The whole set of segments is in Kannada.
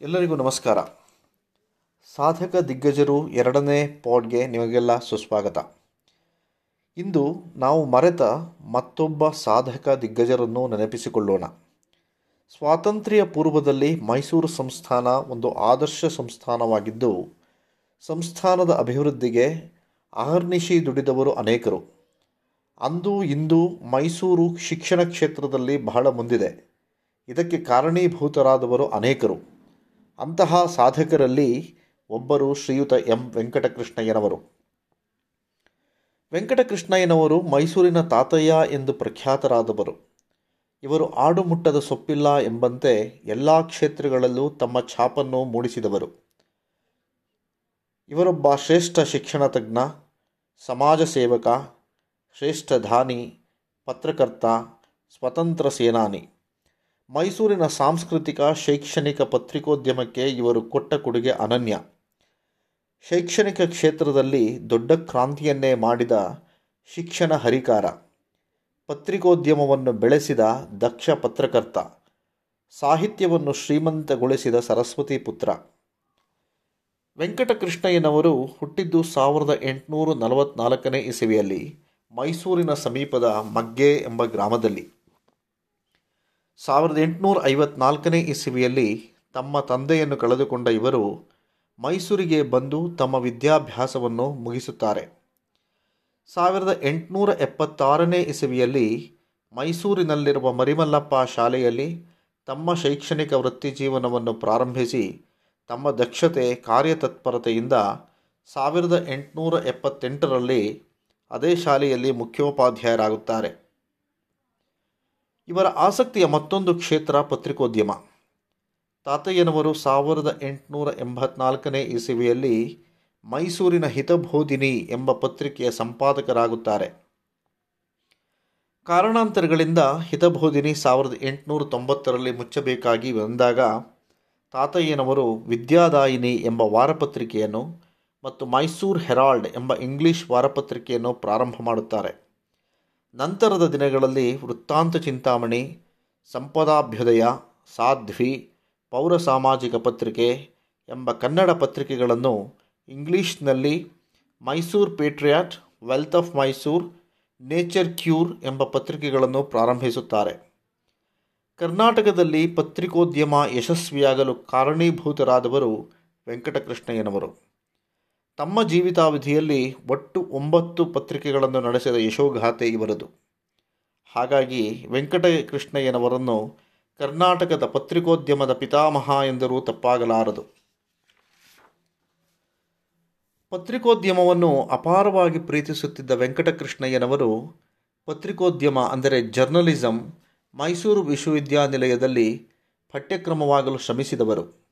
ಎಲ್ಲರಿಗೂ ನಮಸ್ಕಾರ. ಸಾಧಕ ದಿಗ್ಗಜರು ಎರಡನೇ ಪಾಡ್ಗೆ ನಿಮಗೆಲ್ಲ ಸುಸ್ವಾಗತ. ಇಂದು ನಾವು ಮರೆತ ಮತ್ತೊಬ್ಬ ಸಾಧಕ ದಿಗ್ಗಜರನ್ನು ನೆನಪಿಸಿಕೊಳ್ಳೋಣ. ಸ್ವಾತಂತ್ರ್ಯ ಪೂರ್ವದಲ್ಲಿ ಮೈಸೂರು ಸಂಸ್ಥಾನ ಒಂದು ಆದರ್ಶ ಸಂಸ್ಥಾನವಾಗಿದ್ದು, ಸಂಸ್ಥಾನದ ಅಭಿವೃದ್ಧಿಗೆ ಅಹರ್ನಿಶಿ ದುಡಿದವರು ಅನೇಕರು. ಅಂದು ಇಂದು ಮೈಸೂರು ಶಿಕ್ಷಣ ಕ್ಷೇತ್ರದಲ್ಲಿ ಬಹಳ ಮುಂದಿದೆ. ಇದಕ್ಕೆ ಕಾರಣೀಭೂತರಾದವರು ಅನೇಕರು. ಅಂತಹ ಸಾಧಕರಲ್ಲಿ ಒಬ್ಬರು ಶ್ರೀಯುತ ಎಂ. ವೆಂಕಟಕೃಷ್ಣಯ್ಯನವರು. ವೆಂಕಟಕೃಷ್ಣಯ್ಯನವರು ಮೈಸೂರಿನ ತಾತಯ್ಯ ಎಂದು ಪ್ರಖ್ಯಾತರಾದವರು. ಇವರು ಆಡುಮುಟ್ಟದ ಸೊಪ್ಪಿಲ್ಲ ಎಂಬಂತೆ ಎಲ್ಲ ಕ್ಷೇತ್ರಗಳಲ್ಲೂ ತಮ್ಮ ಛಾಪನ್ನು ಮೂಡಿಸಿದವರು. ಇವರೊಬ್ಬ ಶ್ರೇಷ್ಠ ಶಿಕ್ಷಣ ತಜ್ಞ, ಸಮಾಜ ಸೇವಕ, ಶ್ರೇಷ್ಠ ಧಾನಿ, ಪತ್ರಕರ್ತ, ಸ್ವತಂತ್ರ ಸೇನಾನಿ. ಮೈಸೂರಿನ ಸಾಂಸ್ಕೃತಿಕ, ಶೈಕ್ಷಣಿಕ ಪತ್ರಿಕೋದ್ಯಮಕ್ಕೆ ಇವರು ಕೊಟ್ಟ ಕೊಡುಗೆ ಅನನ್ಯ. ಶೈಕ್ಷಣಿಕ ಕ್ಷೇತ್ರದಲ್ಲಿ ದೊಡ್ಡ ಕ್ರಾಂತಿಯನ್ನೇ ಮಾಡಿದ ಶಿಕ್ಷಣ ಹರಿಕಾರ. ಪತ್ರಿಕೋದ್ಯಮವನ್ನು ಬೆಳೆಸಿದ ದಕ್ಷ ಪತ್ರಕರ್ತ. ಸಾಹಿತ್ಯವನ್ನು ಶ್ರೀಮಂತಗೊಳಿಸಿದ ಸರಸ್ವತಿ ಪುತ್ರ. ವೆಂಕಟಕೃಷ್ಣಯ್ಯನವರು ಹುಟ್ಟಿದ್ದು ಸಾವಿರದ ಎಂಟುನೂರ ನಲವತ್ನಾಲ್ಕನೇ ಇಸವಿಯಲ್ಲಿ ಮೈಸೂರಿನ ಸಮೀಪದ ಮಗ್ಗೆ ಎಂಬ ಗ್ರಾಮದಲ್ಲಿ. ಸಾವಿರದ ಎಂಟುನೂರ ಐವತ್ನಾಲ್ಕನೇ ಇಸವಿಯಲ್ಲಿ ತಮ್ಮ ತಂದೆಯನ್ನು ಕಳೆದುಕೊಂಡ ಇವರು ಮೈಸೂರಿಗೆ ಬಂದು ತಮ್ಮ ವಿದ್ಯಾಭ್ಯಾಸವನ್ನು ಮುಗಿಸುತ್ತಾರೆ. ಸಾವಿರದ ಎಂಟುನೂರ ಎಪ್ಪತ್ತಾರನೇ ಇಸವಿಯಲ್ಲಿ ಮೈಸೂರಿನಲ್ಲಿರುವ ಮರಿಮಲ್ಲಪ್ಪ ಶಾಲೆಯಲ್ಲಿ ತಮ್ಮ ಶೈಕ್ಷಣಿಕ ವೃತ್ತಿ ಜೀವನವನ್ನು ಪ್ರಾರಂಭಿಸಿ ತಮ್ಮ ದಕ್ಷತೆ, ಕಾರ್ಯತತ್ಪರತೆಯಿಂದ ಸಾವಿರದ ಎಂಟುನೂರ ಎಪ್ಪತ್ತೆಂಟರಲ್ಲಿ ಅದೇ ಶಾಲೆಯಲ್ಲಿ ಮುಖ್ಯೋಪಾಧ್ಯಾಯರಾಗುತ್ತಾರೆ. ಇವರ ಆಸಕ್ತಿಯ ಮತ್ತೊಂದು ಕ್ಷೇತ್ರ ಪತ್ರಿಕೋದ್ಯಮ. ತಾತಯ್ಯನವರು ಸಾವಿರದ ಎಂಟುನೂರ ಎಂಬತ್ನಾಲ್ಕನೇ ಇಸವಿಯಲ್ಲಿ ಮೈಸೂರಿನ ಹಿತಬೋಧಿನಿ ಎಂಬ ಪತ್ರಿಕೆಯ ಸಂಪಾದಕರಾಗುತ್ತಾರೆ. ಕಾರಣಾಂತರಗಳಿಂದ ಹಿತಬೋಧಿನಿ ಸಾವಿರದ ಎಂಟುನೂರ ತೊಂಬತ್ತರಲ್ಲಿ ಮುಚ್ಚಬೇಕಾಗಿ ಬಂದಾಗ ತಾತಯ್ಯನವರು ವಿದ್ಯಾದಾಯಿನಿ ಎಂಬ ವಾರಪತ್ರಿಕೆಯನ್ನು ಮತ್ತು ಮೈಸೂರು ಹೆರಾಲ್ಡ್ ಎಂಬ ಇಂಗ್ಲಿಷ್ ವಾರಪತ್ರಿಕೆಯನ್ನು ಪ್ರಾರಂಭ ಮಾಡುತ್ತಾರೆ. ನಂತರದ ದಿನಗಳಲ್ಲಿ ವೃತ್ತಾಂತ ಚಿಂತಾಮಣಿ, ಸಂಪದಾಭ್ಯುದಯ, ಸಾಧ್ವಿ, ಪೌರ ಸಾಮಾಜಿಕ ಪತ್ರಿಕೆ ಎಂಬ ಕನ್ನಡ ಪತ್ರಿಕೆಗಳನ್ನು ಇಂಗ್ಲಿಷ್ನಲ್ಲಿ Mysuru Patriot, Wealth of Mysore, Nature Cure ಎಂಬ ಪತ್ರಿಕೆಗಳನ್ನು ಪ್ರಾರಂಭಿಸುತ್ತಾರೆ. ಕರ್ನಾಟಕದಲ್ಲಿ ಪತ್ರಿಕೋದ್ಯಮ ಯಶಸ್ವಿಯಾಗಲು ಕಾರಣೀಭೂತರಾದವರು ವೆಂಕಟಕೃಷ್ಣಯ್ಯನವರು. ತಮ್ಮ ಜೀವಿತಾವಧಿಯಲ್ಲಿ ಒಟ್ಟು ಒಂಬತ್ತು ಪತ್ರಿಕೆಗಳನ್ನು ನಡೆಸಿದ ಯಶೋಗಾಥೆ ಇವರದು. ಹಾಗಾಗಿ ವೆಂಕಟಕೃಷ್ಣಯ್ಯನವರನ್ನು ಕರ್ನಾಟಕದ ಪತ್ರಿಕೋದ್ಯಮದ ಪಿತಾಮಹ ಎಂದರೂ ತಪ್ಪಾಗಲಾರದು. ಪತ್ರಿಕೋದ್ಯಮವನ್ನು ಅಪಾರವಾಗಿ ಪ್ರೀತಿಸುತ್ತಿದ್ದ ವೆಂಕಟಕೃಷ್ಣಯ್ಯನವರು ಪತ್ರಿಕೋದ್ಯಮ ಅಂದರೆ ಜರ್ನಲಿಸಂ ಮೈಸೂರು ವಿಶ್ವವಿದ್ಯಾನಿಲಯದಲ್ಲಿ ಪಠ್ಯಕ್ರಮವಾಗಲು ಶ್ರಮಿಸಿದವರು.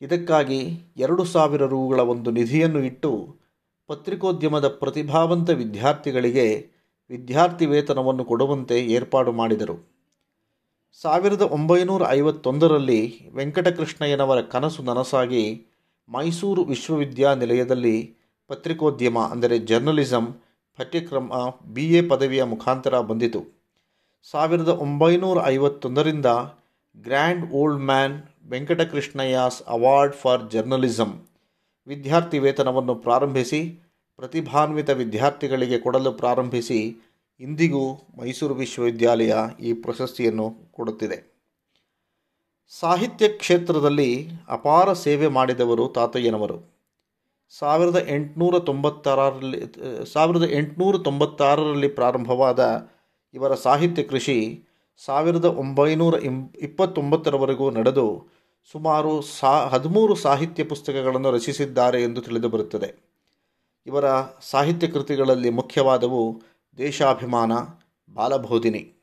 ಇದಕ್ಕಾಗಿ ಎರಡು ಸಾವಿರ ರೂಗಳ ಒಂದು ನಿಧಿಯನ್ನು ಇಟ್ಟು ಪತ್ರಿಕೋದ್ಯಮದ ಪ್ರತಿಭಾವಂತ ವಿದ್ಯಾರ್ಥಿಗಳಿಗೆ ವಿದ್ಯಾರ್ಥಿ ವೇತನವನ್ನು ಕೊಡುವಂತೆ ಏರ್ಪಾಡು ಮಾಡಿದರು. ಸಾವಿರದ ಒಂಬೈನೂರ ಐವತ್ತೊಂದರಲ್ಲಿ ವೆಂಕಟಕೃಷ್ಣಯ್ಯನವರ ಕನಸು ನನಸಾಗಿ ಮೈಸೂರು ವಿಶ್ವವಿದ್ಯಾನಿಲಯದಲ್ಲಿ ಪತ್ರಿಕೋದ್ಯಮ, ಅಂದರೆ ಜರ್ನಲಿಸಂ ಪಠ್ಯಕ್ರಮ, ಬಿ ಎ ಪದವಿಯ ಮುಖಾಂತರ ಬಂದಿತು. ಸಾವಿರದ ಒಂಬೈನೂರ ಐವತ್ತೊಂದರಿಂದ grand old man Venkatakrishnaiah's award for journalism. ವಿದ್ಯಾರ್ಥಿ ವೇತನವನ್ನು ಪ್ರಾರಂಭಿಸಿ ಪ್ರತಿಭಾನ್ವಿತ ವಿದ್ಯಾರ್ಥಿಗಳಿಗೆ ಕೊಡಲು ಪ್ರಾರಂಭಿಸಿ ಇಂದಿಗೂ ಮೈಸೂರು ವಿಶ್ವವಿದ್ಯಾಲಯ ಈ ಪ್ರಶಸ್ತಿಯನ್ನು ಕೊಡುತ್ತಿದೆ. ಸಾಹಿತ್ಯ ಕ್ಷೇತ್ರದಲ್ಲಿ ಅಪಾರ ಸೇವೆ ಮಾಡಿದವರು ತಾತಯ್ಯನವರು. ಸಾವಿರದ ಎಂಟುನೂರ ತೊಂಬತ್ತಾರರಲ್ಲಿ, ಸಾವಿರದ ಎಂಟುನೂರ ತೊಂಬತ್ತಾರರಲ್ಲಿ ಪ್ರಾರಂಭವಾದ ಇವರ ಸಾಹಿತ್ಯ ಕೃಷಿ ಸಾವಿರದ ಒಂಬೈನೂರ ಇಂ, ಇಪ್ಪತ್ತೊಂಬತ್ತರವರೆಗೂ ನಡೆದು ಸುಮಾರು ಸಾ, ಹದಿಮೂರು ಸಾಹಿತ್ಯ ಪುಸ್ತಕಗಳನ್ನು ರಚಿಸಿದ್ದಾರೆ ಎಂದು ತಿಳಿದುಬರುತ್ತದೆ. ಇವರ ಸಾಹಿತ್ಯ ಕೃತಿಗಳಲ್ಲಿ ಮುಖ್ಯವಾದವು ದೇಶಾಭಿಮಾನ, ಬಾಲಬೋಧಿನಿ.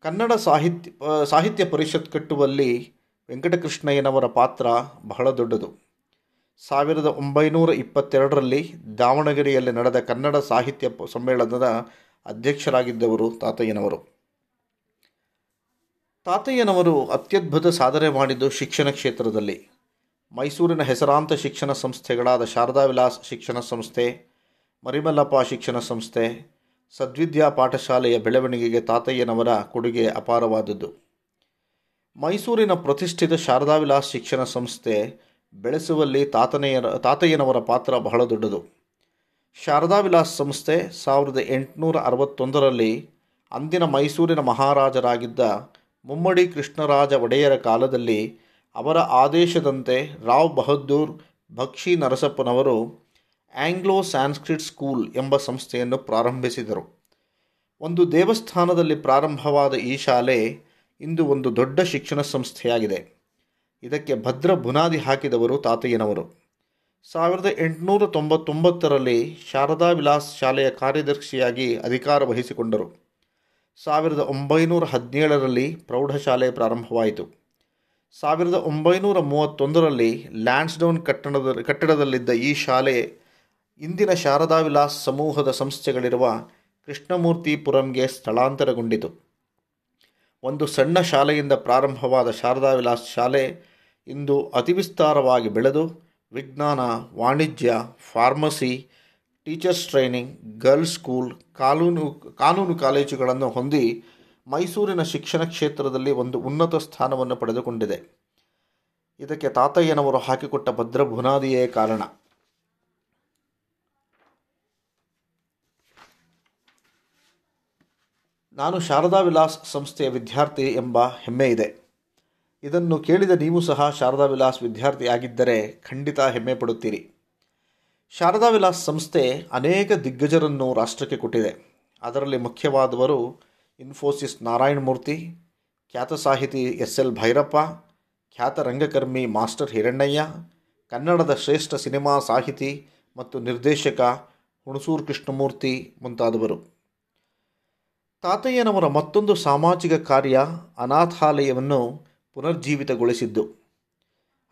ಕನ್ನಡ ಸಾಹಿತ್ಯ ಸಾಹಿತ್ಯ ಪರಿಷತ್ ಕಟ್ಟುವಲ್ಲಿ ವೆಂಕಟಕೃಷ್ಣಯ್ಯನವರ ಪಾತ್ರ ಬಹಳ ದೊಡ್ಡದು. ಸಾವಿರದ ಒಂಬೈನೂರ ಇಪ್ಪತ್ತೆರಡರಲ್ಲಿ ದಾವಣಗೆರೆಯಲ್ಲಿ ನಡೆದ ಕನ್ನಡ ಸಾಹಿತ್ಯ ಸಮ್ಮೇಳನದ ಅಧ್ಯಕ್ಷರಾಗಿದ್ದವರು ತಾತಯ್ಯನವರು. ತಾತಯ್ಯನವರು ಅತ್ಯದ್ಭುತ ಸಾಧನೆ ಮಾಡಿದ್ದು ಶಿಕ್ಷಣ ಕ್ಷೇತ್ರದಲ್ಲಿ. ಮೈಸೂರಿನ ಹೆಸರಾಂತ ಶಿಕ್ಷಣ ಸಂಸ್ಥೆಗಳಾದ ಶಾರದಾ ವಿಲಾಸ್ ಶಿಕ್ಷಣ ಸಂಸ್ಥೆ, ಮರಿಮಲ್ಲಪ್ಪ ಶಿಕ್ಷಣ ಸಂಸ್ಥೆ, ಸದ್ವಿದ್ಯಾ ಪಾಠಶಾಲೆಯ ಬೆಳವಣಿಗೆಗೆ ತಾತಯ್ಯನವರ ಕೊಡುಗೆ ಅಪಾರವಾದದ್ದು. ಮೈಸೂರಿನ ಪ್ರತಿಷ್ಠಿತ ಶಾರದಾ ವಿಲಾಸ್ ಶಿಕ್ಷಣ ಸಂಸ್ಥೆ ಬೆಳೆಸುವಲ್ಲಿ ತಾತನೆಯ ತಾತಯ್ಯನವರ ಪಾತ್ರ ಬಹಳ ದೊಡ್ಡದು. ಶಾರದಾ ವಿಲಾಸ್ ಸಂಸ್ಥೆ ಸಾವಿರದ ಎಂಟುನೂರ ಅರವತ್ತೊಂದರಲ್ಲಿ ಅಂದಿನ ಮೈಸೂರಿನ ಮಹಾರಾಜರಾಗಿದ್ದ ಮುಮ್ಮಡಿ ಕೃಷ್ಣರಾಜ ಒಡೆಯರ ಕಾಲದಲ್ಲಿ ಅವರ ಆದೇಶದಂತೆ ರಾವ್ ಬಹದ್ದೂರ್ ಭಕ್ಷಿ ನರಸಪ್ಪನವರು ಆಂಗ್ಲೋ ಸ್ಯಾನ್ಸ್ಕ್ರಿಟ್ ಸ್ಕೂಲ್ ಎಂಬ ಸಂಸ್ಥೆಯನ್ನು ಪ್ರಾರಂಭಿಸಿದರು. ಒಂದು ದೇವಸ್ಥಾನದಲ್ಲಿ ಪ್ರಾರಂಭವಾದ ಈ ಶಾಲೆ ಇಂದು ಒಂದು ದೊಡ್ಡ ಶಿಕ್ಷಣ ಸಂಸ್ಥೆಯಾಗಿದೆ. ಇದಕ್ಕೆ ಭದ್ರ ಬುನಾದಿ ಹಾಕಿದವರು ತಾತಯ್ಯನವರು. ಸಾವಿರದ ಎಂಟುನೂರ ತೊಂಬತ್ತೊಂಬತ್ತರಲ್ಲಿ ಶಾರದಾ ವಿಲಾಸ್ ಶಾಲೆಯ ಕಾರ್ಯದರ್ಶಿಯಾಗಿ ಅಧಿಕಾರ ವಹಿಸಿಕೊಂಡರು. ಸಾವಿರದ ಒಂಬೈನೂರ ಹದಿನೇಳರಲ್ಲಿ ಪ್ರೌಢಶಾಲೆ ಪ್ರಾರಂಭವಾಯಿತು. ಸಾವಿರದ ಒಂಬೈನೂರ ಮೂವತ್ತೊಂದರಲ್ಲಿ ಲ್ಯಾಂಡ್ಸ್ಡೌನ್ ಕಟ್ಟಡದ, ಕಟ್ಟಡದಲ್ಲಿದ್ದ ಈ ಶಾಲೆ ಇಂದಿನ ಶಾರದಾ ವಿಲಾಸ್ ಸಮೂಹದ ಸಂಸ್ಥೆಗಳಿರುವ ಕೃಷ್ಣಮೂರ್ತಿಪುರಂಗೆ ಸ್ಥಳಾಂತರಗೊಂಡಿತು. ಒಂದು ಸಣ್ಣ ಶಾಲೆಯಿಂದ ಪ್ರಾರಂಭವಾದ ಶಾರದಾ ವಿಲಾಸ್ ಶಾಲೆ ಇಂದು ಅತಿ ವಿಸ್ತಾರವಾಗಿ ಬೆಳೆದು ವಿಜ್ಞಾನ, ವಾಣಿಜ್ಯ, pharmacy teachers training, girls school ಕಾನೂನು ಕಾನೂನು ಕಾಲೇಜುಗಳನ್ನು ಹೊಂದಿ ಮೈಸೂರಿನ ಶಿಕ್ಷಣ ಕ್ಷೇತ್ರದಲ್ಲಿ ಒಂದು ಉನ್ನತ ಸ್ಥಾನವನ್ನು ಪಡೆದುಕೊಂಡಿದೆ. ಇದಕ್ಕೆ ತಾತಯ್ಯನವರು ಹಾಕಿಕೊಟ್ಟ ಭದ್ರ ಬುನಾದಿಯೇ ಕಾರಣ. ನಾನು ಶಾರದಾ ವಿಲಾಸ್ ಸಂಸ್ಥೆಯ ವಿದ್ಯಾರ್ಥಿ ಎಂಬ ಹೆಮ್ಮೆ ಇದೆ. ಇದನ್ನು ಕೇಳಿದ ನೀವು ಸಹ ಶಾರದಾ ವಿಲಾಸ್ ವಿದ್ಯಾರ್ಥಿ ಆಗಿದ್ದರೆ ಖಂಡಿತ ಹೆಮ್ಮೆ ಪಡುತ್ತೀರಿ. ಶಾರದಾ ವಿಲಾಸ್ ಸಂಸ್ಥೆ ಅನೇಕ ದಿಗ್ಗಜರನ್ನು ರಾಷ್ಟ್ರಕ್ಕೆ ಕೊಟ್ಟಿದೆ. ಅದರಲ್ಲಿ ಮುಖ್ಯವಾದವರು ಇನ್ಫೋಸಿಸ್ ನಾರಾಯಣ ಮೂರ್ತಿ, ಖ್ಯಾತ ಸಾಹಿತಿ ಎಸ್ ಎಲ್ ಭೈರಪ್ಪ, ಖ್ಯಾತ ರಂಗಕರ್ಮಿ ಮಾಸ್ಟರ್ ಹಿರಣ್ಣಯ್ಯ, ಕನ್ನಡದ ಶ್ರೇಷ್ಠ ಸಿನಿಮಾ ಸಾಹಿತಿ ಮತ್ತು ನಿರ್ದೇಶಕ ಹುಣಸೂರು ಕೃಷ್ಣಮೂರ್ತಿ ಮುಂತಾದವರು. ತಾತಯ್ಯನವರ ಮತ್ತೊಂದು ಸಾಮಾಜಿಕ ಕಾರ್ಯ ಅನಾಥಾಲಯವನ್ನು ಪುನರ್ಜೀವಿತಗೊಳಿಸಿದ್ದು.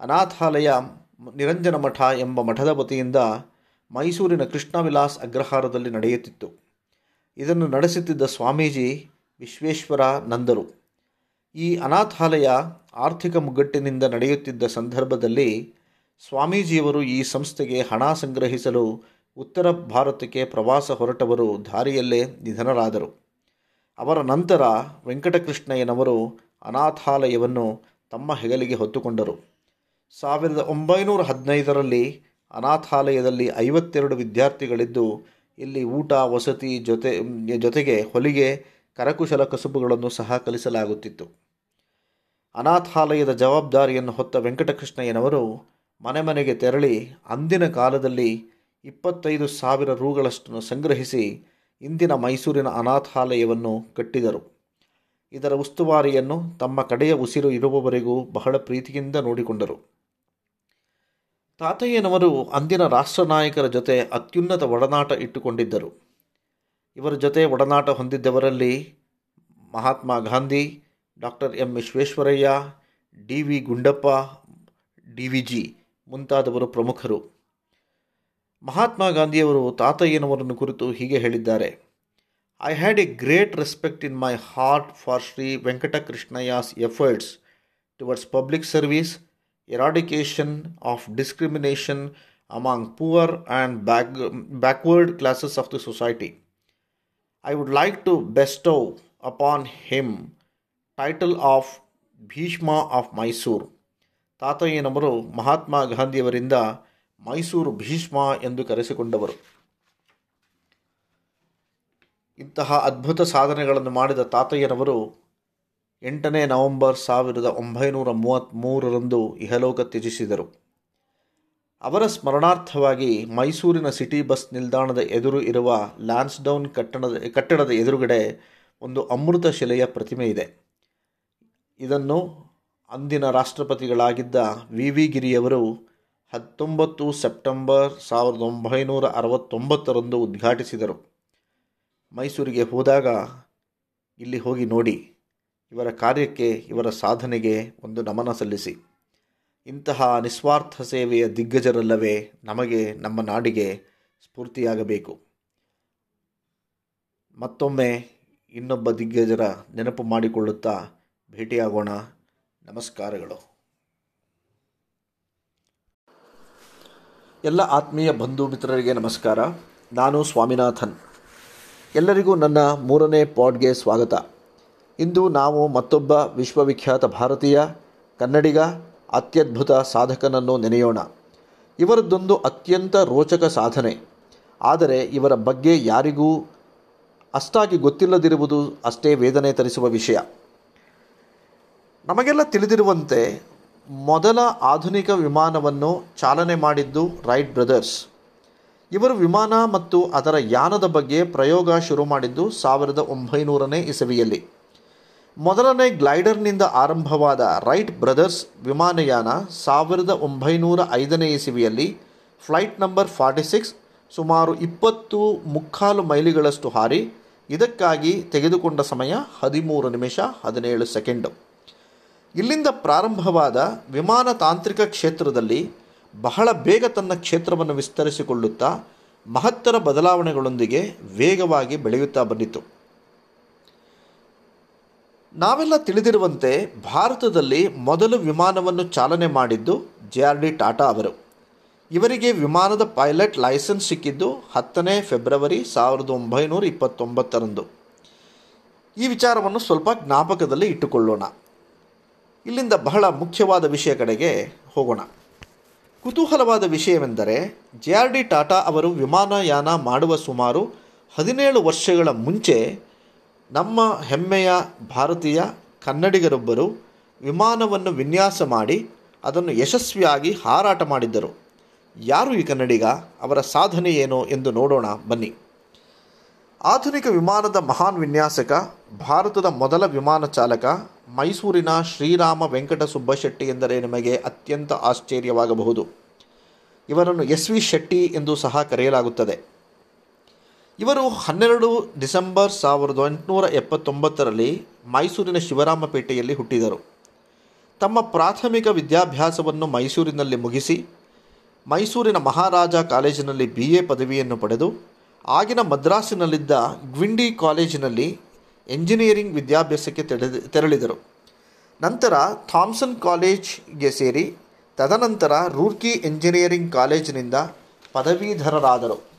ಅನಾಥಾಲಯ ನಿರಂಜನ ಮಠ ಎಂಬ ಮಠದ ವತಿಯಿಂದ ಮೈಸೂರಿನ ಕೃಷ್ಣ ವಿಲಾಸ್ ಅಗ್ರಹಾರದಲ್ಲಿ ನಡೆಯುತ್ತಿತ್ತು. ಇದನ್ನು ನಡೆಸುತ್ತಿದ್ದ ಸ್ವಾಮೀಜಿ ವಿಶ್ವೇಶ್ವರ ನಂದರು. ಈ ಅನಾಥಾಲಯ ಆರ್ಥಿಕ ಮುಗ್ಗಟ್ಟಿನಿಂದ ನಡೆಯುತ್ತಿದ್ದ ಸಂದರ್ಭದಲ್ಲಿ ಸ್ವಾಮೀಜಿಯವರು ಈ ಸಂಸ್ಥೆಗೆ ಹಣ ಸಂಗ್ರಹಿಸಲು ಉತ್ತರ ಭಾರತಕ್ಕೆ ಪ್ರವಾಸ ಹೊರಟವರು ದಾರಿಯಲ್ಲೇ ನಿಧನರಾದರು. ಅವರ ನಂತರ ವೆಂಕಟಕೃಷ್ಣಯ್ಯನವರು ಅನಾಥಾಲಯವನ್ನು ತಮ್ಮ ಹೆಗಲಿಗೆ ಹೊತ್ತುಕೊಂಡರು. ಸಾವಿರದ ಒಂಬೈನೂರ ಹದಿನೈದರಲ್ಲಿ ಅನಾಥಾಲಯದಲ್ಲಿ ಐವತ್ತೆರಡು ವಿದ್ಯಾರ್ಥಿಗಳಿದ್ದು, ಇಲ್ಲಿ ಊಟ, ವಸತಿ ಜೊತೆ, ಜೊತೆಗೆ ಹೊಲಿಗೆ, ಕರಕುಶಲ ಕಸುಬುಗಳನ್ನು ಸಹ ಕಲಿಸಲಾಗುತ್ತಿತ್ತು. ಅನಾಥಾಲಯದ ಜವಾಬ್ದಾರಿಯನ್ನು ಹೊತ್ತ ವೆಂಕಟಕೃಷ್ಣಯ್ಯನವರು ಮನೆ ಮನೆಗೆ ತೆರಳಿ ಅಂದಿನ ಕಾಲದಲ್ಲಿ ಇಪ್ಪತ್ತೈದು ಸಾವಿರ ರೂಗಳಷ್ಟನ್ನು ಸಂಗ್ರಹಿಸಿ ಇಂದಿನ ಮೈಸೂರಿನ ಅನಾಥಾಲಯವನ್ನು ಕಟ್ಟಿದರು. ಇದರ ಉಸ್ತುವಾರಿಯನ್ನು ತಮ್ಮ ಕಡೆಯ ಉಸಿರು ಇರುವವರೆಗೂ ಬಹಳ ಪ್ರೀತಿಯಿಂದ ನೋಡಿಕೊಂಡರು. ತಾತಯ್ಯನವರು ಅಂದಿನ ರಾಷ್ಟ್ರ ನಾಯಕರ ಜೊತೆ ಅತ್ಯುನ್ನತ ಒಡನಾಟ ಇಟ್ಟುಕೊಂಡಿದ್ದರು. ಇವರ ಜೊತೆ ಒಡನಾಟ ಹೊಂದಿದ್ದವರಲ್ಲಿ Mahatma Gandhi, doctor M Visvesvaraya, D V Gundappa, D V G ಮುಂತಾದವರು ಪ್ರಮುಖರು. ಮಹಾತ್ಮ ಗಾಂಧಿಯವರು ತಾತಯ್ಯನವರನ್ನು ಕುರಿತು ಹೀಗೆ ಹೇಳಿದ್ದಾರೆ. I had a great respect in my heart for Shri Venkatakrishnaiah's efforts towards public service eradication of discrimination among poor and back, backward classes of the society. I would like to bestow upon him title of Bhishma of Mysuru ತಾತಯ್ಯನವರು Mahatma ಗಾಂಧಿಯವರಿಂದ ಮೈಸೂರು ಭೀಷ್ಮ ಎಂದು ಕರೆಸಿಕೊಂಡವರು ಇಂತಹ ಅದ್ಭುತ ಸಾಧನೆಗಳನ್ನು ಮಾಡಿದ ತಾತಯ್ಯನವರು ಎಂಟನೇ ನವೆಂಬರ್ ಸಾವಿರದ ಒಂಬೈನೂರ ಮೂವತ್ತ್ಮೂರರಂದು ಇಹಲೋಕ ತ್ಯಜಿಸಿದರು. ಅವರ ಸ್ಮರಣಾರ್ಥವಾಗಿ ಮೈಸೂರಿನ ಸಿಟಿ ಬಸ್ ನಿಲ್ದಾಣದ ಎದುರು ಇರುವ ಲ್ಯಾನ್ಸ್ಡೌನ್ ಕಟ್ಟಡದ ಕಟ್ಟಡದ ಎದುರುಗಡೆ ಒಂದು ಅಮೃತ ಶಿಲೆಯ ಪ್ರತಿಮೆ ಇದೆ. ಇದನ್ನು ಅಂದಿನ ರಾಷ್ಟ್ರಪತಿಗಳಾಗಿದ್ದ ವಿ. ವಿ. ಗಿರಿಯವರು ಹತ್ತೊಂಬತ್ತು ಸೆಪ್ಟೆಂಬರ್ ಸಾವಿರದ ಒಂಬೈನೂರ ಅರವತ್ತೊಂಬತ್ತರಂದು ಉದ್ಘಾಟಿಸಿದರು. ಮೈಸೂರಿಗೆ ಹೋದಾಗ ಇಲ್ಲಿ ಹೋಗಿ ನೋಡಿ. ಇವರ ಕಾರ್ಯಕ್ಕೆ, ಇವರ ಸಾಧನೆಗೆ ಒಂದು ನಮನ ಸಲ್ಲಿಸಿ. ಇಂತಹ ನಿಸ್ವಾರ್ಥ ಸೇವೆಯ ದಿಗ್ಗಜರಲ್ಲವೇ ನಮಗೆ ನಮ್ಮ ನಾಡಿಗೆ ಸ್ಫೂರ್ತಿಯಾಗಬೇಕು. ಮತ್ತೊಮ್ಮೆ ಇನ್ನೊಬ್ಬ ದಿಗ್ಗಜರ ನೆನಪು ಮಾಡಿಕೊಳ್ಳುತ್ತಾ ಭೇಟಿಯಾಗೋಣ. ನಮಸ್ಕಾರಗಳು. ಎಲ್ಲ ಆತ್ಮೀಯ ಬಂಧು ಮಿತ್ರರಿಗೆ ನಮಸ್ಕಾರ. ನಾನು ಸ್ವಾಮಿನಾಥನ್. ಎಲ್ಲರಿಗೂ ನನ್ನ ಮೂರನೇ ಪಾಡ್ಗೆ ಸ್ವಾಗತ. ಇಂದು ನಾವು ಮತ್ತೊಬ್ಬ ವಿಶ್ವವಿಖ್ಯಾತ ಭಾರತೀಯ, ಕನ್ನಡಿಗ, ಅತ್ಯದ್ಭುತ ಸಾಧಕನನ್ನು ನೆನೆಯೋಣ. ಇವರದ್ದೊಂದು ಅತ್ಯಂತ ರೋಚಕ ಸಾಧನೆ. ಆದರೆ ಇವರ ಬಗ್ಗೆ ಯಾರಿಗೂ ಅಷ್ಟಾಗಿ ಗೊತ್ತಿಲ್ಲದಿರುವುದು ಅಷ್ಟೇ ವೇದನೆ ತರಿಸುವ ವಿಷಯ. ನಮಗೆಲ್ಲ ತಿಳಿದಿರುವಂತೆ ಮೊದಲ ಆಧುನಿಕ ವಿಮಾನವನ್ನು ಚಾಲನೆ ಮಾಡಿದ್ದು ರೈಟ್ ಬ್ರದರ್ಸ್. ಇವರು ವಿಮಾನ ಮತ್ತು ಅದರ ಯಾನದ ಬಗ್ಗೆ ಪ್ರಯೋಗ ಶುರು ಮಾಡಿದ್ದು ಸಾವಿರದ ಒಂಬೈನೂರನೇ ಇಸವಿಯಲ್ಲಿ. ಮೊದಲನೇ ಗ್ಲೈಡರ್ನಿಂದ ಆರಂಭವಾದ ರೈಟ್ ಬ್ರದರ್ಸ್ ವಿಮಾನಯಾನ ಸಾವಿರದ ಒಂಬೈನೂರ ಐದನೇ ಇಸವಿಯಲ್ಲಿ ಫ್ಲೈಟ್ ನಂಬರ್ ಫಾರ್ಟಿ ಸಿಕ್ಸ್ ಸುಮಾರು ಇಪ್ಪತ್ತು ಮುಕ್ಕಾಲು ಮೈಲಿಗಳಷ್ಟು ಹಾರಿ. ಇದಕ್ಕಾಗಿ ತೆಗೆದುಕೊಂಡ ಸಮಯ ಹದಿಮೂರು ನಿಮಿಷ ಹದಿನೇಳು ಸೆಕೆಂಡು. ಇಲ್ಲಿಂದ ಪ್ರಾರಂಭವಾದ ವಿಮಾನ ತಾಂತ್ರಿಕ ಕ್ಷೇತ್ರದಲ್ಲಿ ಬಹಳ ಬೇಗ ತನ್ನ ಕ್ಷೇತ್ರವನ್ನು ವಿಸ್ತರಿಸಿಕೊಳ್ಳುತ್ತಾ ಮಹತ್ತರ ಬದಲಾವಣೆಗಳೊಂದಿಗೆ ವೇಗವಾಗಿ ಬೆಳೆಯುತ್ತಾ ಬಂದಿತು ನಾವೆಲ್ಲ ತಿಳಿದಿರುವಂತೆ ಭಾರತದಲ್ಲಿ ಮೊದಲು ವಿಮಾನವನ್ನು ಚಾಲನೆ ಮಾಡಿದ್ದು ಜೆ ಆರ್ ಡಿ ಟಾಟಾ ಅವರು. ಇವರಿಗೆ ವಿಮಾನದ ಪೈಲಟ್ ಲೈಸೆನ್ಸ್ ಸಿಕ್ಕಿದ್ದು ಹತ್ತನೇ ಫೆಬ್ರವರಿ ಸಾವಿರದ ಒಂಬೈನೂರ ಇಪ್ಪತ್ತೊಂಬತ್ತರಂದು. ಈ ವಿಚಾರವನ್ನು ಸ್ವಲ್ಪ ಜ್ಞಾಪಕದಲ್ಲಿ ಇಟ್ಟುಕೊಳ್ಳೋಣ. ಇಲ್ಲಿಂದ ಬಹಳ ಮುಖ್ಯವಾದ ವಿಷಯ ಕಡೆಗೆ ಹೋಗೋಣ. ಕುತೂಹಲವಾದ ವಿಷಯವೆಂದರೆ ಜೆ ಆರ್ ಡಿ ಟಾಟಾ ಅವರು ವಿಮಾನಯಾನ ಮಾಡುವ ಸುಮಾರು ಹದಿನೇಳು ವರ್ಷಗಳ ಮುಂಚೆ ನಮ್ಮ ಹೆಮ್ಮೆಯ ಭಾರತೀಯ ಕನ್ನಡಿಗರೊಬ್ಬರು ವಿಮಾನವನ್ನು ವಿನ್ಯಾಸ ಮಾಡಿ ಅದನ್ನು ಯಶಸ್ವಿಯಾಗಿ ಹಾರಾಟ ಮಾಡಿದ್ದರು. ಯಾರು ಈ ಕನ್ನಡಿಗ? ಅವರ ಸಾಧನೆ ಏನು ಎಂದು ನೋಡೋಣ, ಬನ್ನಿ. ಆಧುನಿಕ ವಿಮಾನದ ಮಹಾನ್ ವಿನ್ಯಾಸಕ, ಭಾರತದ ಮೊದಲ ವಿಮಾನ ಚಾಲಕ, ಮೈಸೂರಿನ ಶ್ರೀರಾಮ ವೆಂಕಟ ಸುಬ್ಬಶೆಟ್ಟಿ ಎಂದರೆ ನಿಮಗೆ ಅತ್ಯಂತ ಆಶ್ಚರ್ಯವಾಗಬಹುದು. ಇವರನ್ನು ಎಸ್ ವಿ ಶೆಟ್ಟಿ ಎಂದು ಸಹ ಕರೆಯಲಾಗುತ್ತದೆ. ಇವರು ಹನ್ನೆರಡು ಡಿಸೆಂಬರ್ ಸಾವಿರದ ಎಂಟುನೂರ ಎಪ್ಪತ್ತೊಂಬತ್ತರಲ್ಲಿ ಮೈಸೂರಿನ ಶಿವರಾಮಪೇಟೆಯಲ್ಲಿ ಹುಟ್ಟಿದರು. ತಮ್ಮ ಪ್ರಾಥಮಿಕ ವಿದ್ಯಾಭ್ಯಾಸವನ್ನು ಮೈಸೂರಿನಲ್ಲಿ ಮುಗಿಸಿ, ಮೈಸೂರಿನ ಮಹಾರಾಜ ಕಾಲೇಜಿನಲ್ಲಿ ಬಿ ಎ ಪದವಿಯನ್ನು ಪಡೆದು, ಆಗಿನ ಮದ್ರಾಸಿನಲ್ಲಿದ್ದ ಗ್ವಿಂಡಿ ಕಾಲೇಜಿನಲ್ಲಿ ಎಂಜಿನಿಯರಿಂಗ್ ವಿದ್ಯಾಭ್ಯಾಸಕ್ಕೆ ತೆರಳಿದರು. ನಂತರ ಥಾಮ್ಸನ್ ಕಾಲೇಜ್ಗೆ ಸೇರಿ, ತದನಂತರ ರೂರ್ಕಿ ಎಂಜಿನಿಯರಿಂಗ್ ಕಾಲೇಜಿನಿಂದ ಪದವೀಧರರಾದರು.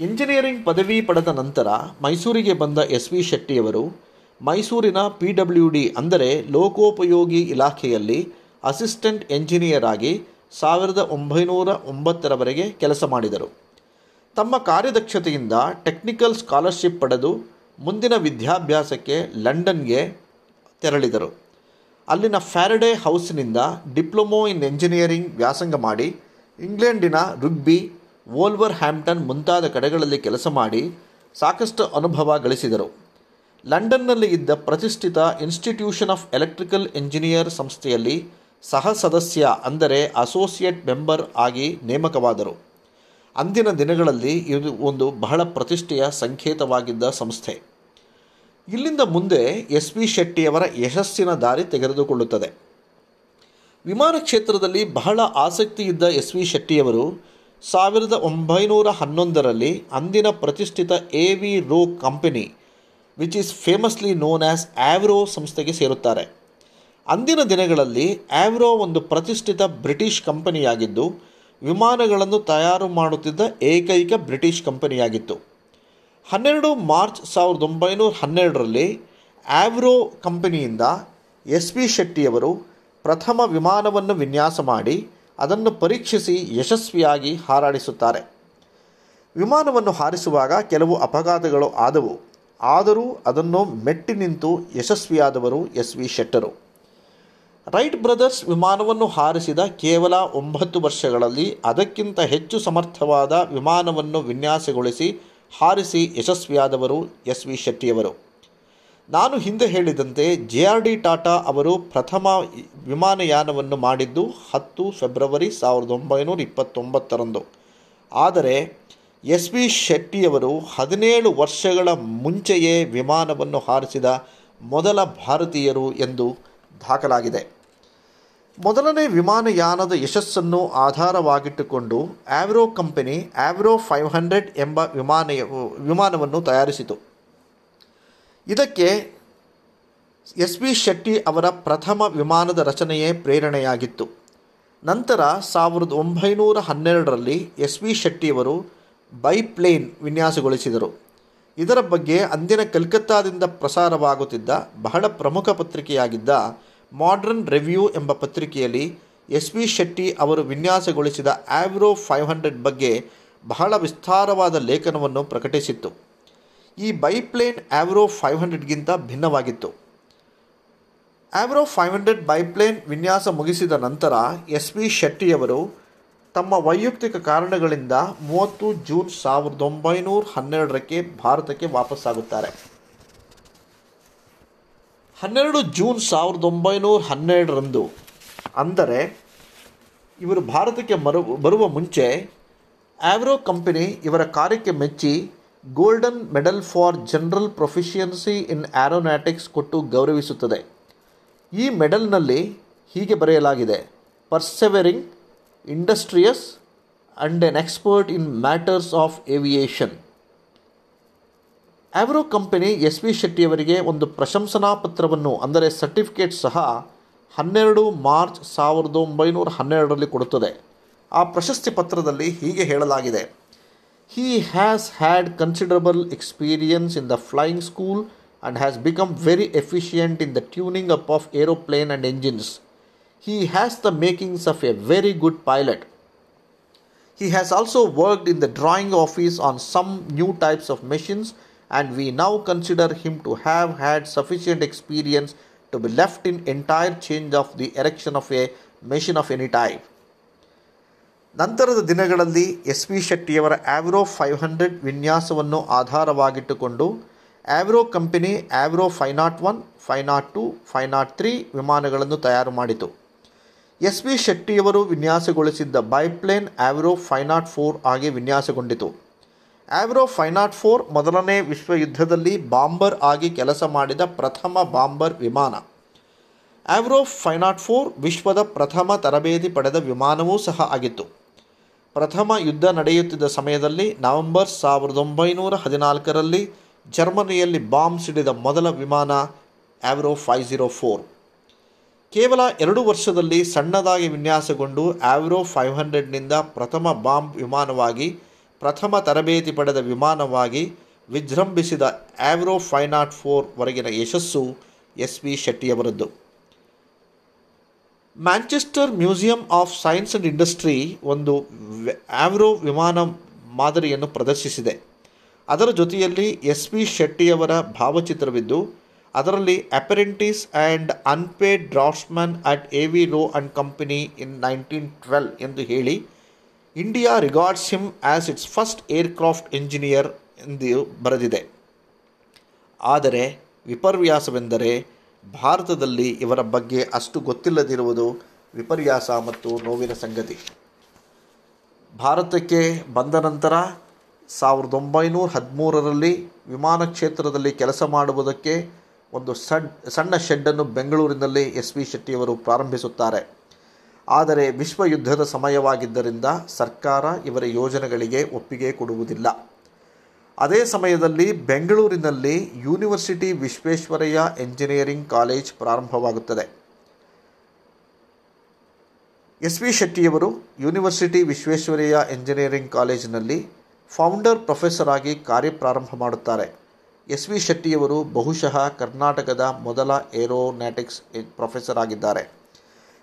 ಎಂಜಿನಿಯರಿಂಗ್ ಪದವಿ ಪಡೆದ ನಂತರ ಮೈಸೂರಿಗೆ ಬಂದ ಎಸ್ ವಿ ಶೆಟ್ಟಿಯವರು ಮೈಸೂರಿನ ಪಿ ಡಬ್ಲ್ಯೂ ಡಿ ಅಂದರೆ ಲೋಕೋಪಯೋಗಿ ಇಲಾಖೆಯಲ್ಲಿ ಅಸಿಸ್ಟೆಂಟ್ ಎಂಜಿನಿಯರ್ ಆಗಿ ಸಾವಿರದ ಒಂಬೈನೂರ ಒಂಬತ್ತರವರೆಗೆ ಕೆಲಸ ಮಾಡಿದರು. ತಮ್ಮ ಕಾರ್ಯದಕ್ಷತೆಯಿಂದ ಟೆಕ್ನಿಕಲ್ ಸ್ಕಾಲರ್ಶಿಪ್ ಪಡೆದು ಮುಂದಿನ ವಿದ್ಯಾಭ್ಯಾಸಕ್ಕೆ ಲಂಡನ್ಗೆ ತೆರಳಿದರು. ಅಲ್ಲಿನ ಫ್ಯಾರಡೆ ಹೌಸ್ನಿಂದ ಡಿಪ್ಲೊಮೊ ಇನ್ ಎಂಜಿನಿಯರಿಂಗ್ ವ್ಯಾಸಂಗ ಮಾಡಿ ಇಂಗ್ಲೆಂಡಿನ ರುಗ್ಬಿ ವೋಲ್ವರ್ ಹ್ಯಾಂಪ್ಟನ್ ಮುಂತಾದ ಕಡೆಗಳಲ್ಲಿ ಕೆಲಸ ಮಾಡಿ ಸಾಕಷ್ಟು ಅನುಭವ ಗಳಿಸಿದರು. ಲಂಡನ್ನಲ್ಲಿ ಇದ್ದ ಪ್ರತಿಷ್ಠಿತ ಇನ್ಸ್ಟಿಟ್ಯೂಷನ್ ಆಫ್ ಎಲೆಕ್ಟ್ರಿಕಲ್ ಇಂಜಿನಿಯರ್ ಸಂಸ್ಥೆಯಲ್ಲಿ ಸಹ ಸದಸ್ಯ ಅಂದರೆ ಅಸೋಸಿಯೇಟ್ ಮೆಂಬರ್ ಆಗಿ ನೇಮಕವಾದರು. ಅಂದಿನ ದಿನಗಳಲ್ಲಿ ಇದು ಒಂದು ಬಹಳ ಪ್ರತಿಷ್ಠೆಯ ಸಂಕೇತವಾಗಿದ್ದ ಸಂಸ್ಥೆ. ಇಲ್ಲಿಂದ ಮುಂದೆ ಎಸ್ ವಿ ಶೆಟ್ಟಿಯವರ ಯಶಸ್ಸಿನ ದಾರಿ ತೆಗೆದುಕೊಳ್ಳುತ್ತದೆ. ವಿಮಾನ ಕ್ಷೇತ್ರದಲ್ಲಿ ಬಹಳ ಆಸಕ್ತಿಯಿದ್ದ ಎಸ್ ವಿ ಶೆಟ್ಟಿಯವರು ಸಾವಿರದ ಒಂಬೈನೂರ ಹನ್ನೊಂದರಲ್ಲಿ ಅಂದಿನ ಪ್ರತಿಷ್ಠಿತ A V Roe company which is famously known as Avro ಸಂಸ್ಥೆಗೆ ಸೇರುತ್ತಾರೆ. ಅಂದಿನ ದಿನಗಳಲ್ಲಿ ಆವ್ರೋ ಒಂದು ಪ್ರತಿಷ್ಠಿತ ಬ್ರಿಟಿಷ್ ಕಂಪನಿಯಾಗಿದ್ದು, ವಿಮಾನಗಳನ್ನು ತಯಾರು ಮಾಡುತ್ತಿದ್ದ ಏಕೈಕ ಬ್ರಿಟಿಷ್ ಕಂಪನಿಯಾಗಿತ್ತು. ಹನ್ನೆರಡು ಮಾರ್ಚ್ ಸಾವಿರದ ಒಂಬೈನೂರ ಹನ್ನೆರಡರಲ್ಲಿ ಆವ್ರೋ ಕಂಪನಿಯಿಂದ ಎಸ್ ಪಿ ಶೆಟ್ಟಿಯವರು ಪ್ರಥಮ ವಿಮಾನವನ್ನು ವಿನ್ಯಾಸ ಮಾಡಿ ಅದನ್ನು ಪರೀಕ್ಷಿಸಿ ಯಶಸ್ವಿಯಾಗಿ ಹಾರಾಡಿಸುತ್ತಾರೆ. ವಿಮಾನವನ್ನು ಹಾರಿಸುವಾಗ ಕೆಲವು ಅಪಘಾತಗಳು ಆದವು. ಆದರೂ ಅದನ್ನು ಮೆಟ್ಟಿ ನಿಂತು ಯಶಸ್ವಿಯಾದವರು ಎಸ್ ವಿ ಶೆಟ್ಟರು. ರೈಟ್ ಬ್ರದರ್ಸ್ ವಿಮಾನವನ್ನು ಹಾರಿಸಿದ ಕೇವಲ ಒಂಬತ್ತು ವರ್ಷಗಳಲ್ಲಿ ಅದಕ್ಕಿಂತ ಹೆಚ್ಚು ಸಮರ್ಥವಾದ ವಿಮಾನವನ್ನು ವಿನ್ಯಾಸಗೊಳಿಸಿ ಹಾರಿಸಿ ಯಶಸ್ವಿಯಾದವರು ಎಸ್ ವಿ ಶೆಟ್ಟಿಯವರು. ನಾನು ಹಿಂದೆ ಹೇಳಿದಂತೆ ಜೆ ಆರ್ ಡಿ ಟಾಟಾ ಅವರು ಪ್ರಥಮ ವಿಮಾನಯಾನವನ್ನು ಮಾಡಿದ್ದು ಹತ್ತು ಫೆಬ್ರವರಿ ಸಾವಿರದ ಒಂಬೈನೂರ ಇಪ್ಪತ್ತೊಂಬತ್ತರಂದು. ಆದರೆ ಎಸ್ ವಿ ಶೆಟ್ಟಿಯವರು ಹದಿನೇಳು ವರ್ಷಗಳ ಮುಂಚೆಯೇ ವಿಮಾನವನ್ನು ಹಾರಿಸಿದ ಮೊದಲ ಭಾರತೀಯರು ಎಂದು ದಾಖಲಾಗಿದೆ. ಮೊದಲನೇ ವಿಮಾನಯಾನದ ಯಶಸ್ಸನ್ನು ಆಧಾರವಾಗಿಟ್ಟುಕೊಂಡು Avro company Avro five hundred ಎಂಬ ವಿಮಾನ ವಿಮಾನವನ್ನು ತಯಾರಿಸಿತು. ಇದಕ್ಕೆ ಎಸ್ ವಿ ಶೆಟ್ಟಿ ಅವರ ಪ್ರಥಮ ವಿಮಾನದ ರಚನೆಯೇ ಪ್ರೇರಣೆಯಾಗಿತ್ತು. ನಂತರ ಸಾವಿರದ ಒಂಬೈನೂರ ಹನ್ನೆರಡರಲ್ಲಿ ಎಸ್ ವಿ ಶೆಟ್ಟಿಯವರು ಬೈಪ್ಲೇನ್ ವಿನ್ಯಾಸಗೊಳಿಸಿದರು. ಇದರ ಬಗ್ಗೆ ಅಂದಿನ ಕಲ್ಕತ್ತಾದಿಂದ ಪ್ರಸಾರವಾಗುತ್ತಿದ್ದ ಬಹಳ ಪ್ರಮುಖ ಪತ್ರಿಕೆಯಾಗಿದ್ದ ಮಾಡ್ರನ್ ರಿವ್ಯೂ ಎಂಬ ಪತ್ರಿಕೆಯಲ್ಲಿ ಎಸ್ ವಿ ಶೆಟ್ಟಿ ಅವರು ವಿನ್ಯಾಸಗೊಳಿಸಿದ ಆವ್ರೋ ಫೈವ್ ಹಂಡ್ರೆಡ್ ಬಗ್ಗೆ ಬಹಳ ವಿಸ್ತಾರವಾದ ಲೇಖನವನ್ನು ಪ್ರಕಟಿಸಿತ್ತು. ಈ ಬೈಪ್ಲೇನ್ ಆವ್ರೋ ಫೈವ್ ಹಂಡ್ರೆಡ್ಗಿಂತ ಭಿನ್ನವಾಗಿತ್ತು. ಆವ್ರೋ ಫೈವ್ ಹಂಡ್ರೆಡ್ ಬೈಪ್ಲೇನ್ ವಿನ್ಯಾಸ ಮುಗಿಸಿದ ನಂತರ ಎಸ್ ವಿ ಶೆಟ್ಟಿಯವರು ತಮ್ಮ ವೈಯಕ್ತಿಕ ಕಾರಣಗಳಿಂದ ಮೂವತ್ತು ಜೂನ್ ಸಾವಿರದ ಒಂಬೈನೂರ ಹನ್ನೆರಡರಕ್ಕೆ ಭಾರತಕ್ಕೆ ವಾಪಸ್ಸಾಗುತ್ತಾರೆ. ಹನ್ನೆರಡು ಜೂನ್ ಸಾವಿರದ ಒಂಬೈನೂರ ಹನ್ನೆರಡರಂದು, ಅಂದರೆ ಇವರು ಭಾರತಕ್ಕೆ ಮರು, ಬರುವ ಮುಂಚೆ ಆವ್ರೋ ಕಂಪನಿ ಇವರ ಕಾರ್ಯಕ್ಕೆ ಮೆಚ್ಚಿ golden medal for general proficiency in aeronautics ಕೊಟ್ಟು ಗೌರವಿಸುತ್ತದೆ. ಈ ಮೆಡಲ್ನಲ್ಲಿ ಹೀಗೆ ಬರೆಯಲಾಗಿದೆ persevering industrious and an expert in matters of aviation Avro company S V ಶೆಟ್ಟಿಯವರಿಗೆ ಒಂದು ಪ್ರಶಂಸನಾ ಪತ್ರವನ್ನು, ಅಂದರೆ ಸರ್ಟಿಫಿಕೇಟ್ ಸಹ, ಹನ್ನೆರಡು ಮಾರ್ಚ್ ಸಾವಿರದ ಒಂಬೈನೂರ ಹನ್ನೆರಡರಲ್ಲಿ ಕೊಡುತ್ತದೆ. ಆ ಪ್ರಶಸ್ತಿ ಪತ್ರದಲ್ಲಿ ಹೀಗೆ ಹೇಳಲಾಗಿದೆ He has had considerable experience in the flying school and has become very efficient in the tuning up of aeroplane and engines. He has the makings of a very good pilot. He has also worked in the drawing office on some new types of machines, and we now consider him to have had sufficient experience to be left in entire change of the erection of a machine of any type. ನಂತರದ ದಿನಗಳಲ್ಲಿ ಎಸ್ ವಿ ಶೆಟ್ಟಿಯವರ ಆವ್ರೋ ಫೈವ್ ಹಂಡ್ರೆಡ್ ವಿನ್ಯಾಸವನ್ನು ಆಧಾರವಾಗಿಟ್ಟುಕೊಂಡು Avro company, Avro five nought one, five nought two, five nought three ವಿಮಾನಗಳನ್ನು ತಯಾರು ಮಾಡಿತು. ಎಸ್ ವಿ ಶೆಟ್ಟಿಯವರು ವಿನ್ಯಾಸಗೊಳಿಸಿದ್ದ biplane Avro five nought four ಆಗಿ ವಿನ್ಯಾಸಗೊಂಡಿತು. ಆವ್ರೋ ಫೈವ್ ನಾಟ್ ಫೋರ್ ಮೊದಲನೇ ವಿಶ್ವಯುದ್ಧದಲ್ಲಿ ಬಾಂಬರ್ ಆಗಿ ಕೆಲಸ ಮಾಡಿದ ಪ್ರಥಮ ಬಾಂಬರ್ ವಿಮಾನ. ಆವ್ರೋ ಫೈವ್ ನಾಟ್ ಫೋರ್ ವಿಶ್ವದ ಪ್ರಥಮ ತರಬೇತಿ ಪಡೆದ ವಿಮಾನವೂ ಸಹ ಆಗಿತ್ತು. ಪ್ರಥಮ ಯುದ್ಧ ನಡೆಯುತ್ತಿದ್ದ ಸಮಯದಲ್ಲಿ ನವೆಂಬರ್ ಸಾವಿರದ ಒಂಬೈನೂರ ಹದಿನಾಲ್ಕರಲ್ಲಿ ಜರ್ಮನಿಯಲ್ಲಿ ಬಾಂಬ್ ಸಿಡಿದ ಮೊದಲ ವಿಮಾನ ಆವ್ರೋ ಫೈವ್ ಜೀರೋ ಫೋರ್. ಕೇವಲ ಎರಡು ವರ್ಷದಲ್ಲಿ ಸಣ್ಣದಾಗಿ ವಿನ್ಯಾಸಗೊಂಡು ಆವ್ರೋ ಫೈವ್ ಹಂಡ್ರೆಡ್ನಿಂದ ಪ್ರಥಮ ಬಾಂಬ್ ವಿಮಾನವಾಗಿ, ಪ್ರಥಮ ತರಬೇತಿ ಪಡೆದ ವಿಮಾನವಾಗಿ ವಿಜೃಂಭಿಸಿದ ಆವ್ರೋ ಫೈವ್ ನಾಟ್ ಫೋರ್ ವರೆಗಿನ ಯಶಸ್ಸು S V ಶೆಟ್ಟಿಯವರದ್ದು. Manchester Museum of Science and Industry ಒಂದು ಆವ್ರೋ ವಿಮಾನ ಮಾದರಿಯನ್ನು ಪ್ರದರ್ಶಿಸಿದೆ. ಅದರ ಜೊತೆಯಲ್ಲಿ ಎಸ್ ಪಿ ಶೆಟ್ಟಿಯವರ ಭಾವಚಿತ್ರವಿದ್ದು, ಅದರಲ್ಲಿ apprentice and unpaid draftsman at A V Roe and company in nineteen twelve ಎಂದು ಹೇಳಿ India regards him as its first aircraft engineer ಎಂದು ಬರೆದಿದೆ. ಆದರೆ ವಿಪರ್ಯಾಸವೆಂದರೆ ಭಾರತದಲ್ಲಿ ಇವರ ಬಗ್ಗೆ ಅಷ್ಟು ಗೊತ್ತಿಲ್ಲದಿರುವುದು ವಿಪರ್ಯಾಸ ಮತ್ತು ನೋವಿನ ಸಂಗತಿ. ಭಾರತಕ್ಕೆ ಬಂದ ನಂತರ ಸಾವಿರದ ಒಂಬೈನೂರ ಹದಿಮೂರರಲ್ಲಿ ವಿಮಾನ ಕ್ಷೇತ್ರದಲ್ಲಿ ಕೆಲಸ ಮಾಡುವುದಕ್ಕೆ ಒಂದು ಸಣ್, ಸಣ್ಣ ಶೆಡ್ಡನ್ನು ಬೆಂಗಳೂರಿನಲ್ಲಿ ಎಸ್ ವಿ ಶೆಟ್ಟಿಯವರು ಪ್ರಾರಂಭಿಸುತ್ತಾರೆ. ಆದರೆ ವಿಶ್ವ ಯುದ್ಧದ ಸಮಯವಾಗಿದ್ದರಿಂದ ಸರ್ಕಾರ ಇವರ ಯೋಜನೆಗಳಿಗೆ ಒಪ್ಪಿಗೆ ಕೊಡುವುದಿಲ್ಲ. ಅದೇ ಸಮಯದಲ್ಲಿ ಬೆಂಗಳೂರಿನಲ್ಲಿ ಯೂನಿವರ್ಸಿಟಿ ವಿಶ್ವೇಶ್ವರಯ್ಯ ಎಂಜಿನಿಯರಿಂಗ್ ಕಾಲೇಜ್ ಪ್ರಾರಂಭವಾಗುತ್ತದೆ. ಎಸ್ ವಿ ಶೆಟ್ಟಿಯವರು ಯೂನಿವರ್ಸಿಟಿ ವಿಶ್ವೇಶ್ವರಯ್ಯ ಎಂಜಿನಿಯರಿಂಗ್ ಕಾಲೇಜಿನಲ್ಲಿ ಫೌಂಡರ್ ಪ್ರೊಫೆಸರ್ ಆಗಿ ಕಾರ್ಯಪ್ರಾರಂಭ ಮಾಡುತ್ತಾರೆ. ಎಸ್ ವಿ ಶೆಟ್ಟಿಯವರು ಬಹುಶಃ ಕರ್ನಾಟಕದ ಮೊದಲ ಏರೋನಾಟಿಕ್ಸ್ ಪ್ರೊಫೆಸರ್ ಆಗಿದ್ದಾರೆ.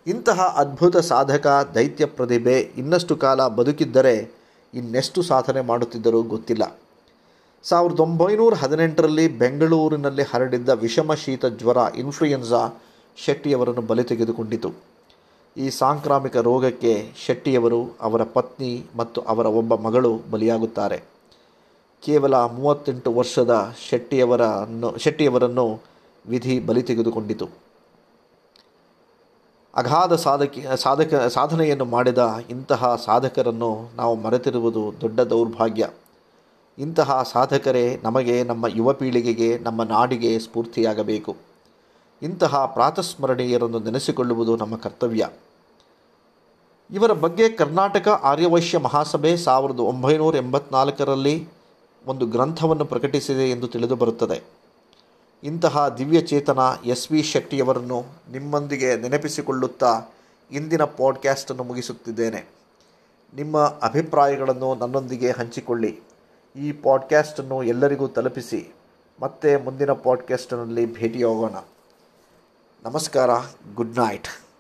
ಇಂತಹ ಅದ್ಭುತ ಸಾಧಕ, ದೈತ್ಯ ಪ್ರತಿಭೆ ಇನ್ನಷ್ಟು ಕಾಲ ಬದುಕಿದ್ದರೆ ಇನ್ನೆಷ್ಟು ಸಾಧನೆ ಮಾಡುತ್ತಿದ್ದರೂ ಗೊತ್ತಿಲ್ಲ. ಸಾವಿರದ ಒಂಬೈನೂರ ಹದಿನೆಂಟರಲ್ಲಿ ಬೆಂಗಳೂರಿನಲ್ಲಿ ಹರಡಿದ್ದ ವಿಷಮ ಶೀತ ಜ್ವರ ಇನ್ಫ್ಲುಯೆನ್ಸಾ ಶೆಟ್ಟಿಯವರನ್ನು ಬಲಿ ತೆಗೆದುಕೊಂಡಿತು. ಈ ಸಾಂಕ್ರಾಮಿಕ ರೋಗಕ್ಕೆ ಶೆಟ್ಟಿಯವರು, ಅವರ ಪತ್ನಿ ಮತ್ತು ಅವರ ಒಬ್ಬ ಮಗಳು ಬಲಿಯಾಗುತ್ತಾರೆ. ಕೇವಲ ಮೂವತ್ತೆಂಟು ವರ್ಷದ ಶೆಟ್ಟಿಯವರನ್ನು ಶೆಟ್ಟಿಯವರನ್ನು ವಿಧಿ ಬಲಿ ತೆಗೆದುಕೊಂಡಿತು. ಅಗಾಧ ಸಾಧಕಿ, ಸಾಧಕ, ಸಾಧನೆಯನ್ನು ಮಾಡಿದ ಇಂತಹ ಸಾಧಕರನ್ನು ನಾವು ಮರೆತಿರುವುದು ದೊಡ್ಡ ದೌರ್ಭಾಗ್ಯ. ಇಂತಹ ಸಾಧಕರೇ, ನಮಗೆ ನಮ್ಮ ಯುವ ಪೀಳಿಗೆಗೆ, ನಮ್ಮ ನಾಡಿಗೆ ಸ್ಫೂರ್ತಿಯಾಗಬೇಕು. ಇಂತಹ ಪ್ರಾತಸ್ಮರಣೀಯರನ್ನು ನೆನೆಸಿಕೊಳ್ಳುವುದು ನಮ್ಮ ಕರ್ತವ್ಯ. ಇವರ ಬಗ್ಗೆ ಕರ್ನಾಟಕ ಆರ್ಯವೈಶ್ಯ ಮಹಾಸಭೆ ಸಾವಿರದ ಒಂಬೈನೂರ ಎಂಬತ್ನಾಲ್ಕರಲ್ಲಿ ಒಂದು ಗ್ರಂಥವನ್ನು ಪ್ರಕಟಿಸಿದೆ ಎಂದು ತಿಳಿದು ಬರುತ್ತದೆ. ಇಂತಹ ದಿವ್ಯಚೇತನ ಎಸ್ ವಿ ಶೆಟ್ಟಿಯವರನ್ನು ನಿಮ್ಮೊಂದಿಗೆ ನೆನಪಿಸಿಕೊಳ್ಳುತ್ತಾ ಇಂದಿನ ಪಾಡ್ಕ್ಯಾಸ್ಟನ್ನು ಮುಗಿಸುತ್ತಿದ್ದೇನೆ. ನಿಮ್ಮ ಅಭಿಪ್ರಾಯಗಳನ್ನು ನನ್ನೊಂದಿಗೆ ಹಂಚಿಕೊಳ್ಳಿ. ಈ ಪಾಡ್ಕ್ಯಾಸ್ಟನ್ನು ಎಲ್ಲರಿಗೂ ತಲುಪಿಸಿ ಮತ್ತೆ ಮುಂದಿನ ಪಾಡ್ಕ್ಯಾಸ್ಟ್ನಲ್ಲಿ ಭೇಟಿಯಾಗೋಣ. ನಮಸ್ಕಾರ ಗುಡ್ ನೈಟ್